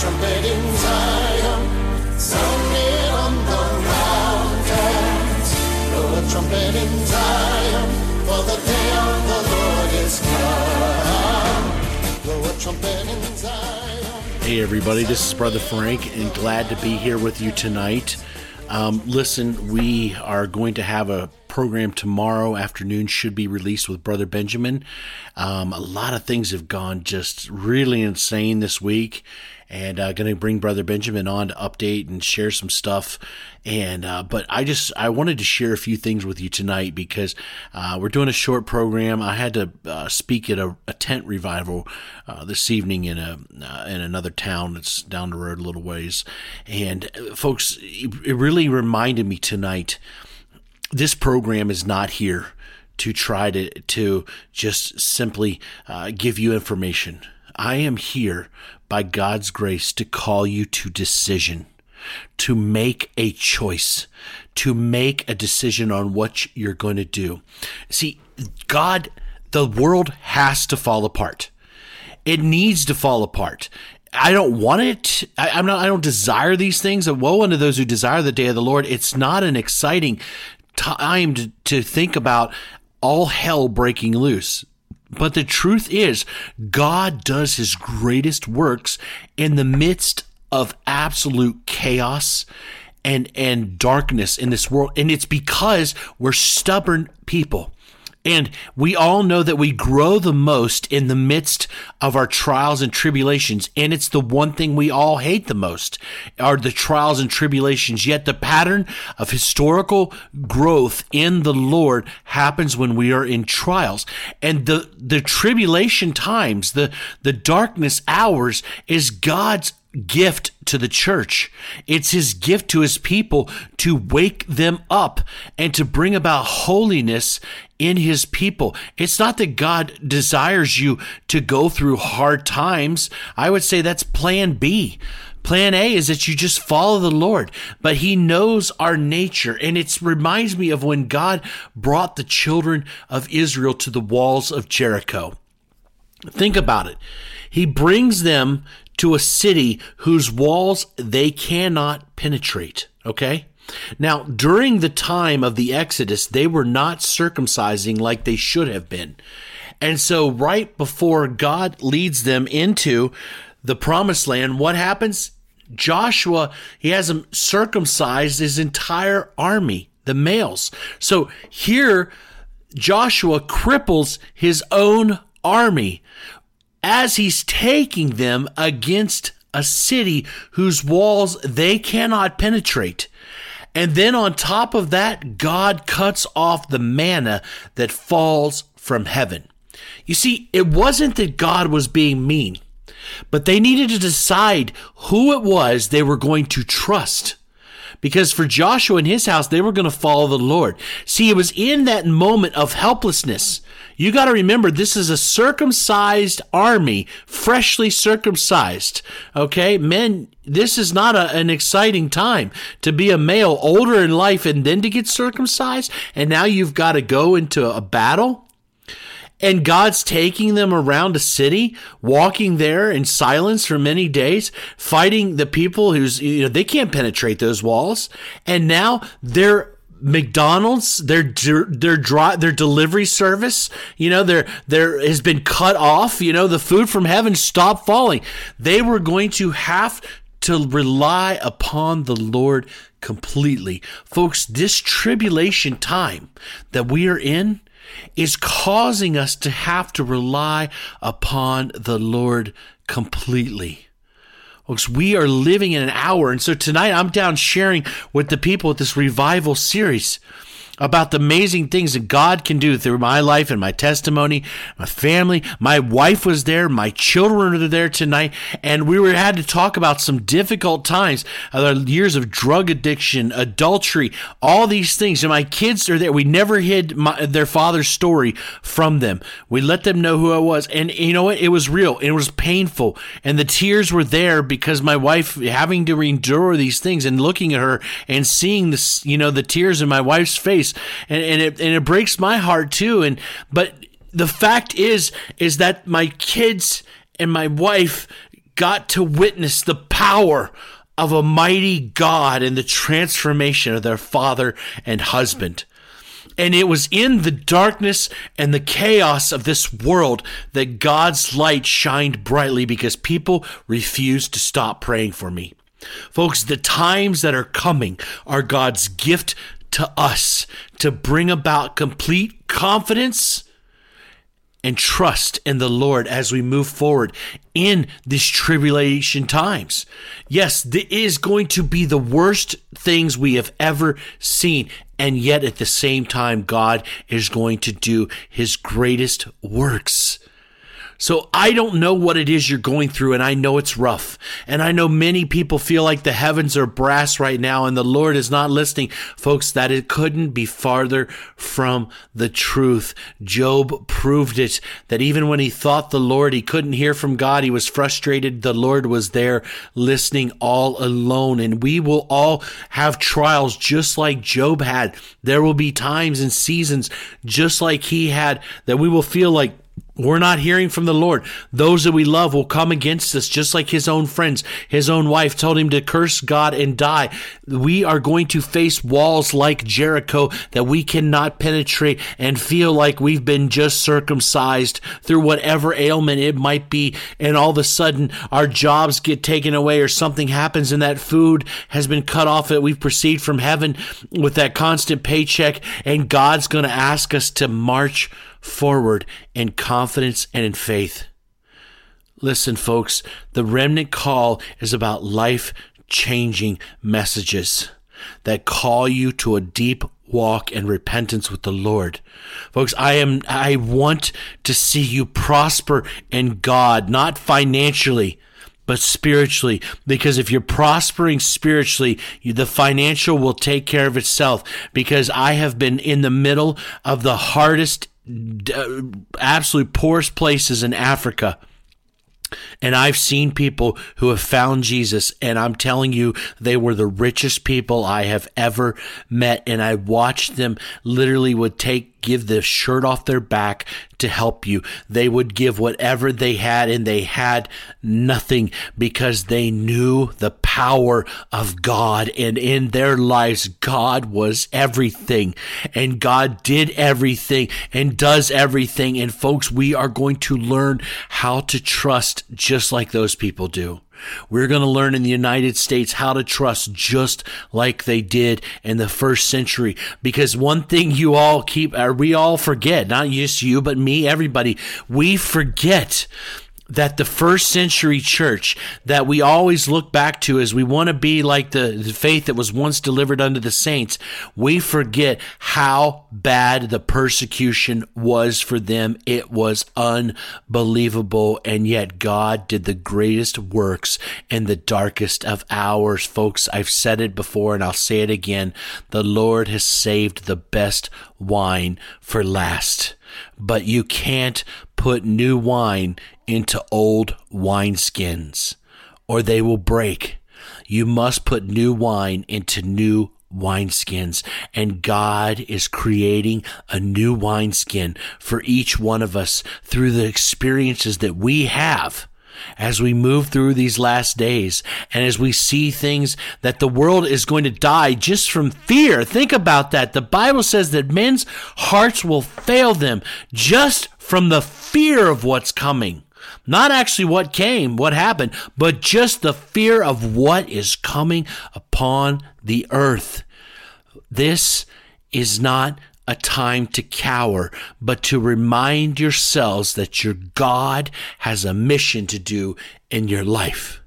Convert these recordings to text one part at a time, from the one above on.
Zion, sound it on the mountains. Blow a trumpet in Zion, for the day of the Lord is come. Blow a trumpet in Zion. Hey, everybody, this is Brother Frank, and glad to be here with you tonight. Um, listen, we are going to have a program tomorrow afternoon, should be released with Brother Benjamin. Um, a lot of things have gone just really insane this week, and uh, going to bring Brother Benjamin on to update and share some stuff. And uh, but I just I wanted to share a few things with you tonight because uh, we're doing a short program. I had to uh, speak at a, a tent revival uh, this evening in a uh, in another town that's down the road a little ways, and folks, it, it really reminded me tonight. This program is not here to try to to just simply uh, give you information. I am here by God's grace to call you to decision to make a choice, to make a decision on what you're going to do. See, God, the world has to fall apart. It needs to fall apart. I don't want it. I, am not. I don't desire these things. Woe unto those who desire the day of the Lord. It's not an exciting time to, to think about all hell breaking loose. But the truth is, God does his greatest works in the midst of absolute chaos and and darkness in this world. And it's because we're stubborn people and we all know that we grow the most in the midst of our trials and tribulations. And it's the one thing we all hate the most are the trials and tribulations. Yet the pattern of historical growth in the Lord happens when we are in trials. And the, the tribulation times, the, the darkness hours is God's gift to the church. It's his gift to his people to wake them up and to bring about holiness in his people. It's not that God desires you to go through hard times. I would say that's plan B. Plan A is that you just follow the Lord, but He knows our nature. And it reminds me of when God brought the children of Israel to the walls of Jericho. Think about it. He brings them to a city whose walls they cannot penetrate. Okay? Now, during the time of the Exodus, they were not circumcising like they should have been. And so, right before God leads them into the promised land, what happens? Joshua, he has them circumcised his entire army, the males. So here, Joshua cripples his own army as he's taking them against a city whose walls they cannot penetrate. And then on top of that, God cuts off the manna that falls from heaven. You see, it wasn't that God was being mean, but they needed to decide who it was they were going to trust. Because for Joshua and his house, they were going to follow the Lord. See, it was in that moment of helplessness you got to remember, this is a circumcised army, freshly circumcised. Okay, men, this is not a, an exciting time to be a male older in life and then to get circumcised. And now you've got to go into a battle and God's taking them around a city, walking there in silence for many days, fighting the people who's, you know, they can't penetrate those walls. And now they're McDonald's, their their dry, their delivery service, you know, there there has been cut off. You know, the food from heaven stopped falling. They were going to have to rely upon the Lord completely, folks. This tribulation time that we are in is causing us to have to rely upon the Lord completely. Folks, we are living in an hour. And so tonight I'm down sharing with the people at this revival series about the amazing things that God can do through my life and my testimony, my family. My wife was there, my children are there tonight, and we were had to talk about some difficult times, uh, years of drug addiction, adultery, all these things. And my kids are there. We never hid my, their father's story from them. We let them know who I was, and you know what? It was real. It was painful, and the tears were there because my wife having to endure these things and looking at her and seeing this, you know, the tears in my wife's face and, and it and it breaks my heart too. And but the fact is is that my kids and my wife got to witness the power of a mighty God and the transformation of their father and husband. And it was in the darkness and the chaos of this world that God's light shined brightly because people refused to stop praying for me. Folks, the times that are coming are God's gift to us to bring about complete confidence and trust in the Lord as we move forward in these tribulation times. Yes, this is going to be the worst things we have ever seen. And yet at the same time, God is going to do his greatest works. So I don't know what it is you're going through, and I know it's rough. And I know many people feel like the heavens are brass right now and the Lord is not listening. Folks, that it couldn't be farther from the truth. Job proved it that even when he thought the Lord, he couldn't hear from God, he was frustrated. The Lord was there listening all alone. And we will all have trials just like Job had. There will be times and seasons just like he had that we will feel like we're not hearing from the Lord. Those that we love will come against us, just like his own friends. His own wife told him to curse God and die. We are going to face walls like Jericho that we cannot penetrate and feel like we've been just circumcised through whatever ailment it might be. And all of a sudden, our jobs get taken away or something happens and that food has been cut off that we've received from heaven with that constant paycheck. And God's going to ask us to march forward in confidence and in faith. Listen, folks, the remnant call is about life changing messages that call you to a deep walk and repentance with the Lord. Folks, I am I want to see you prosper in God, not financially, but spiritually. Because if you're prospering spiritually, you, the financial will take care of itself. Because I have been in the middle of the hardest Uh, absolute poorest places in Africa. And I've seen people who have found Jesus, and I'm telling you, they were the richest people I have ever met. And I watched them literally would take give the shirt off their back to help you. They would give whatever they had and they had nothing because they knew the power of God and in their lives, God was everything and God did everything and does everything. And folks, we are going to learn how to trust just like those people do. We're going to learn in the United States how to trust just like they did in the first century. Because one thing you all keep, or we all forget, not just you, but me, everybody, we forget that the first century church that we always look back to as we want to be like the, the, faith that was once delivered unto the saints, we forget how bad the persecution was for them. It was unbelievable. And yet God did the greatest works in the darkest of hours. Folks, I've said it before and I'll say it again. The Lord has saved the best wine for last but you can't put new wine into old wineskins or they will break. You must put new wine into new wineskins and God is creating a new wineskin for each one of us through the experiences that we have as we move through these last days and as we see things that the world is going to die just from fear. Think about that. The Bible says that men's hearts will fail them just from the fear of what's coming. Not actually what came, what happened, but just the fear of what is coming upon the earth. This is not a time to cower, but to remind yourselves that your God has a mission to do in your life.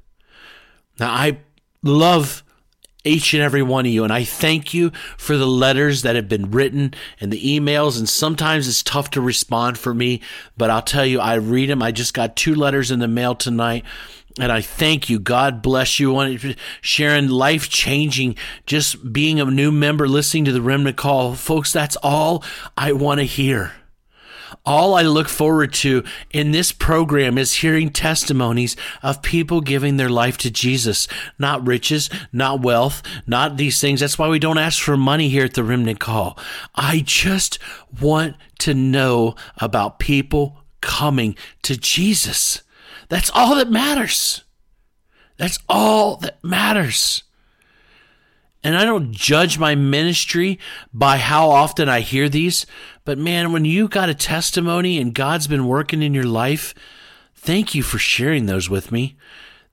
Now, I love each and every one of you. And I thank you for the letters that have been written and the emails. And sometimes it's tough to respond for me, but I'll tell you, I read them. I just got two letters in the mail tonight. And I thank you. God bless you. Sharing life changing, just being a new member, listening to the remnant call. Folks, that's all I want to hear. All I look forward to in this program is hearing testimonies of people giving their life to Jesus, not riches, not wealth, not these things. That's why we don't ask for money here at the Remnant Call. I just want to know about people coming to Jesus. That's all that matters. That's all that matters. And I don't judge my ministry by how often I hear these, but man, when you got a testimony and God's been working in your life, thank you for sharing those with me.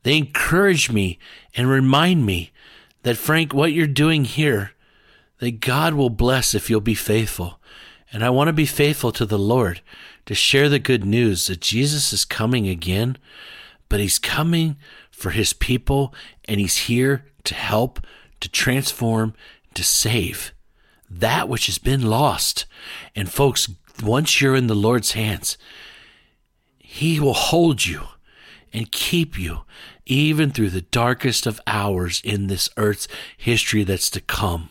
They encourage me and remind me that, Frank, what you're doing here, that God will bless if you'll be faithful. And I want to be faithful to the Lord to share the good news that Jesus is coming again, but he's coming for his people and he's here to help to transform, to save that which has been lost. And folks, once you're in the Lord's hands, He will hold you and keep you even through the darkest of hours in this earth's history that's to come.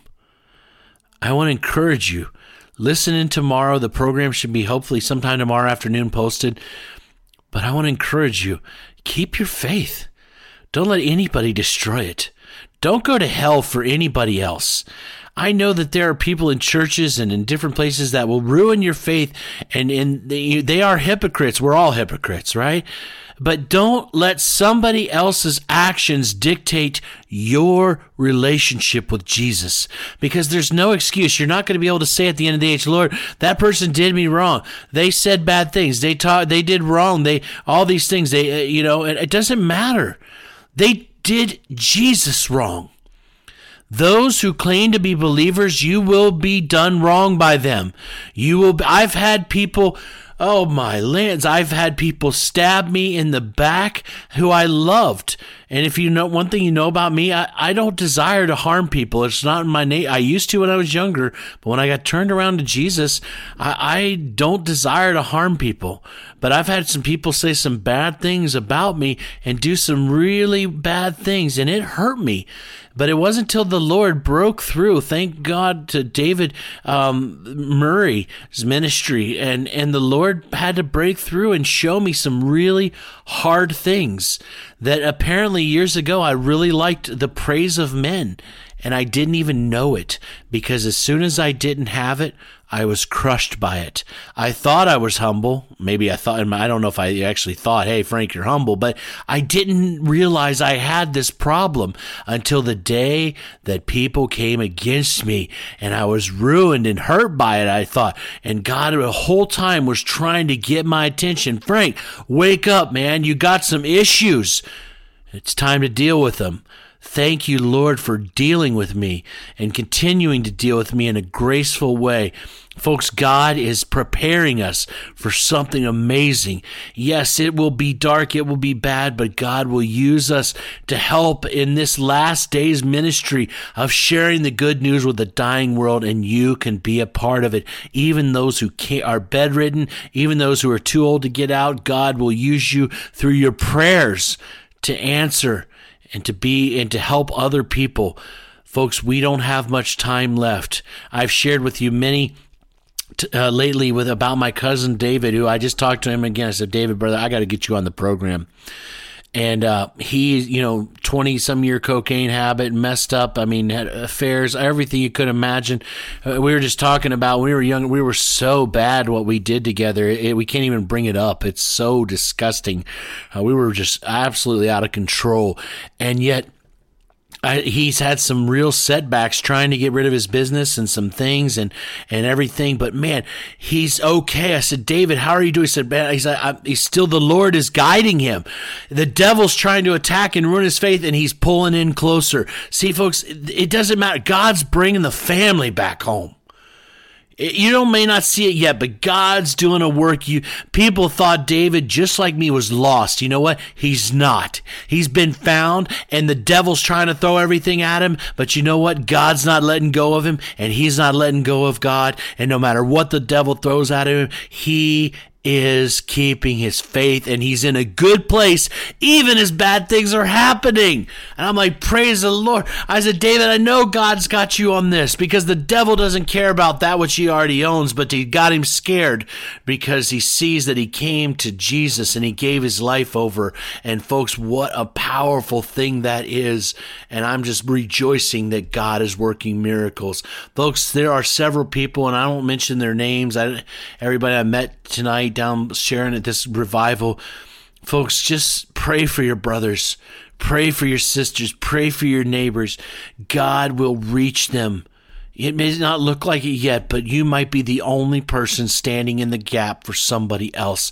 I want to encourage you. Listen in tomorrow. The program should be hopefully sometime tomorrow afternoon posted. But I want to encourage you keep your faith. Don't let anybody destroy it. Don't go to hell for anybody else. I know that there are people in churches and in different places that will ruin your faith, and, and they, they are hypocrites. We're all hypocrites, right? But don't let somebody else's actions dictate your relationship with Jesus because there's no excuse. You're not going to be able to say at the end of the age, Lord, that person did me wrong. They said bad things. They taught, they did wrong. They, all these things, they, uh, you know, it, it doesn't matter. They did Jesus wrong. Those who claim to be believers, you will be done wrong by them. You will. Be, I've had people. Oh my lands! I've had people stab me in the back who I loved. And if you know one thing you know about me, I, I don't desire to harm people. It's not in my name. I used to when I was younger, but when I got turned around to Jesus, I, I don't desire to harm people. But I've had some people say some bad things about me and do some really bad things, and it hurt me. But it wasn't until the Lord broke through. Thank God to David um, Murray's ministry, and and the Lord had to break through and show me some really hard things that apparently years ago I really liked the praise of men and I didn't even know it because as soon as I didn't have it, I was crushed by it. I thought I was humble. Maybe I thought, I don't know if I actually thought, hey, Frank, you're humble, but I didn't realize I had this problem until the day that people came against me and I was ruined and hurt by it, I thought. And God, the whole time, was trying to get my attention. Frank, wake up, man. You got some issues. It's time to deal with them. Thank you, Lord, for dealing with me and continuing to deal with me in a graceful way. Folks, God is preparing us for something amazing. Yes, it will be dark, it will be bad, but God will use us to help in this last day's ministry of sharing the good news with the dying world, and you can be a part of it. Even those who are bedridden, even those who are too old to get out, God will use you through your prayers to answer and to be and to help other people. Folks, we don't have much time left. I've shared with you many uh, lately with about my cousin David, who I just talked to him again. I said, David, brother, I got to get you on the program and uh, he, you know, twenty some year cocaine habit, messed up. I mean, had affairs, everything you could imagine. Uh, we were just talking about we were young. We were so bad what we did together. It, we can't even bring it up. It's so disgusting. Uh, we were just absolutely out of control, and yet I, he's had some real setbacks trying to get rid of his business and some things and, and everything. But man, he's okay. I said, David, how are you doing? He said, man, he's, he's still, the Lord is guiding him. The devil's trying to attack and ruin his faith and he's pulling in closer. See, folks, it doesn't matter. God's bringing the family back home. You don't may not see it yet, but God's doing a work. You people thought David, just like me, was lost. You know what? He's not. He's been found, and the devil's trying to throw everything at him. But you know what? God's not letting go of him, and he's not letting go of God. And no matter what the devil throws at him, he is keeping his faith and he's in a good place even as bad things are happening. And I'm like, praise the Lord. I said, David, I know God's got you on this because the devil doesn't care about that which he already owns, but he got him scared because he sees that he came to Jesus and he gave his life over. And folks, what a powerful thing that is. And I'm just rejoicing that God is working miracles. Folks, there are several people, and I don't mention their names. I, everybody I met tonight down sharing at this revival. Folks, just pray for your brothers. Pray for your sisters. Pray for your neighbors. God will reach them. It may not look like it yet, but you might be the only person standing in the gap for somebody else.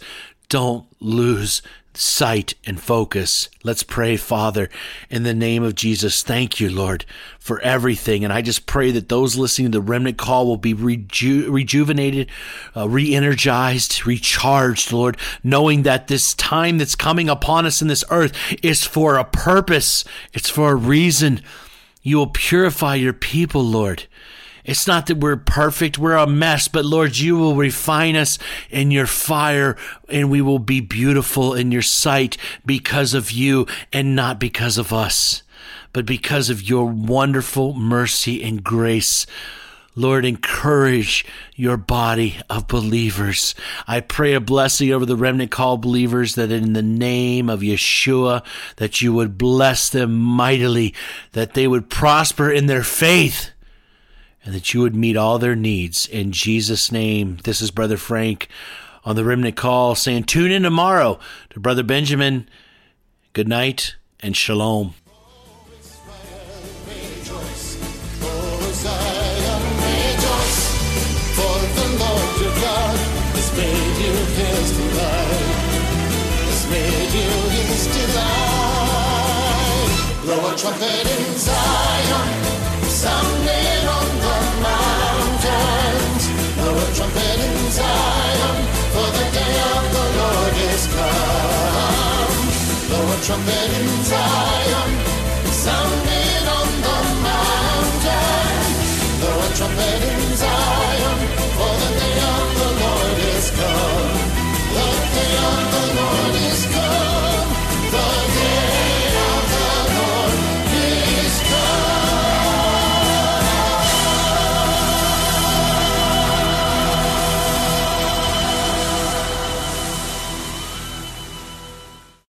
Don't lose sight and focus. Let's pray, Father, in the name of Jesus. Thank you, Lord, for everything. And I just pray that those listening to the remnant call will be reju- rejuvenated, uh, re energized, recharged, Lord, knowing that this time that's coming upon us in this earth is for a purpose, it's for a reason. You will purify your people, Lord. It's not that we're perfect, we're a mess, but Lord, you will refine us in your fire and we will be beautiful in your sight because of you and not because of us, but because of your wonderful mercy and grace. Lord, encourage your body of believers. I pray a blessing over the remnant call believers that in the name of Yeshua, that you would bless them mightily, that they would prosper in their faith and that you would meet all their needs. In Jesus' name, this is Brother Frank on the Remnant Call saying, Tune in tomorrow to Brother Benjamin. Good night and shalom. Trumpet trumpet in Zion. Sound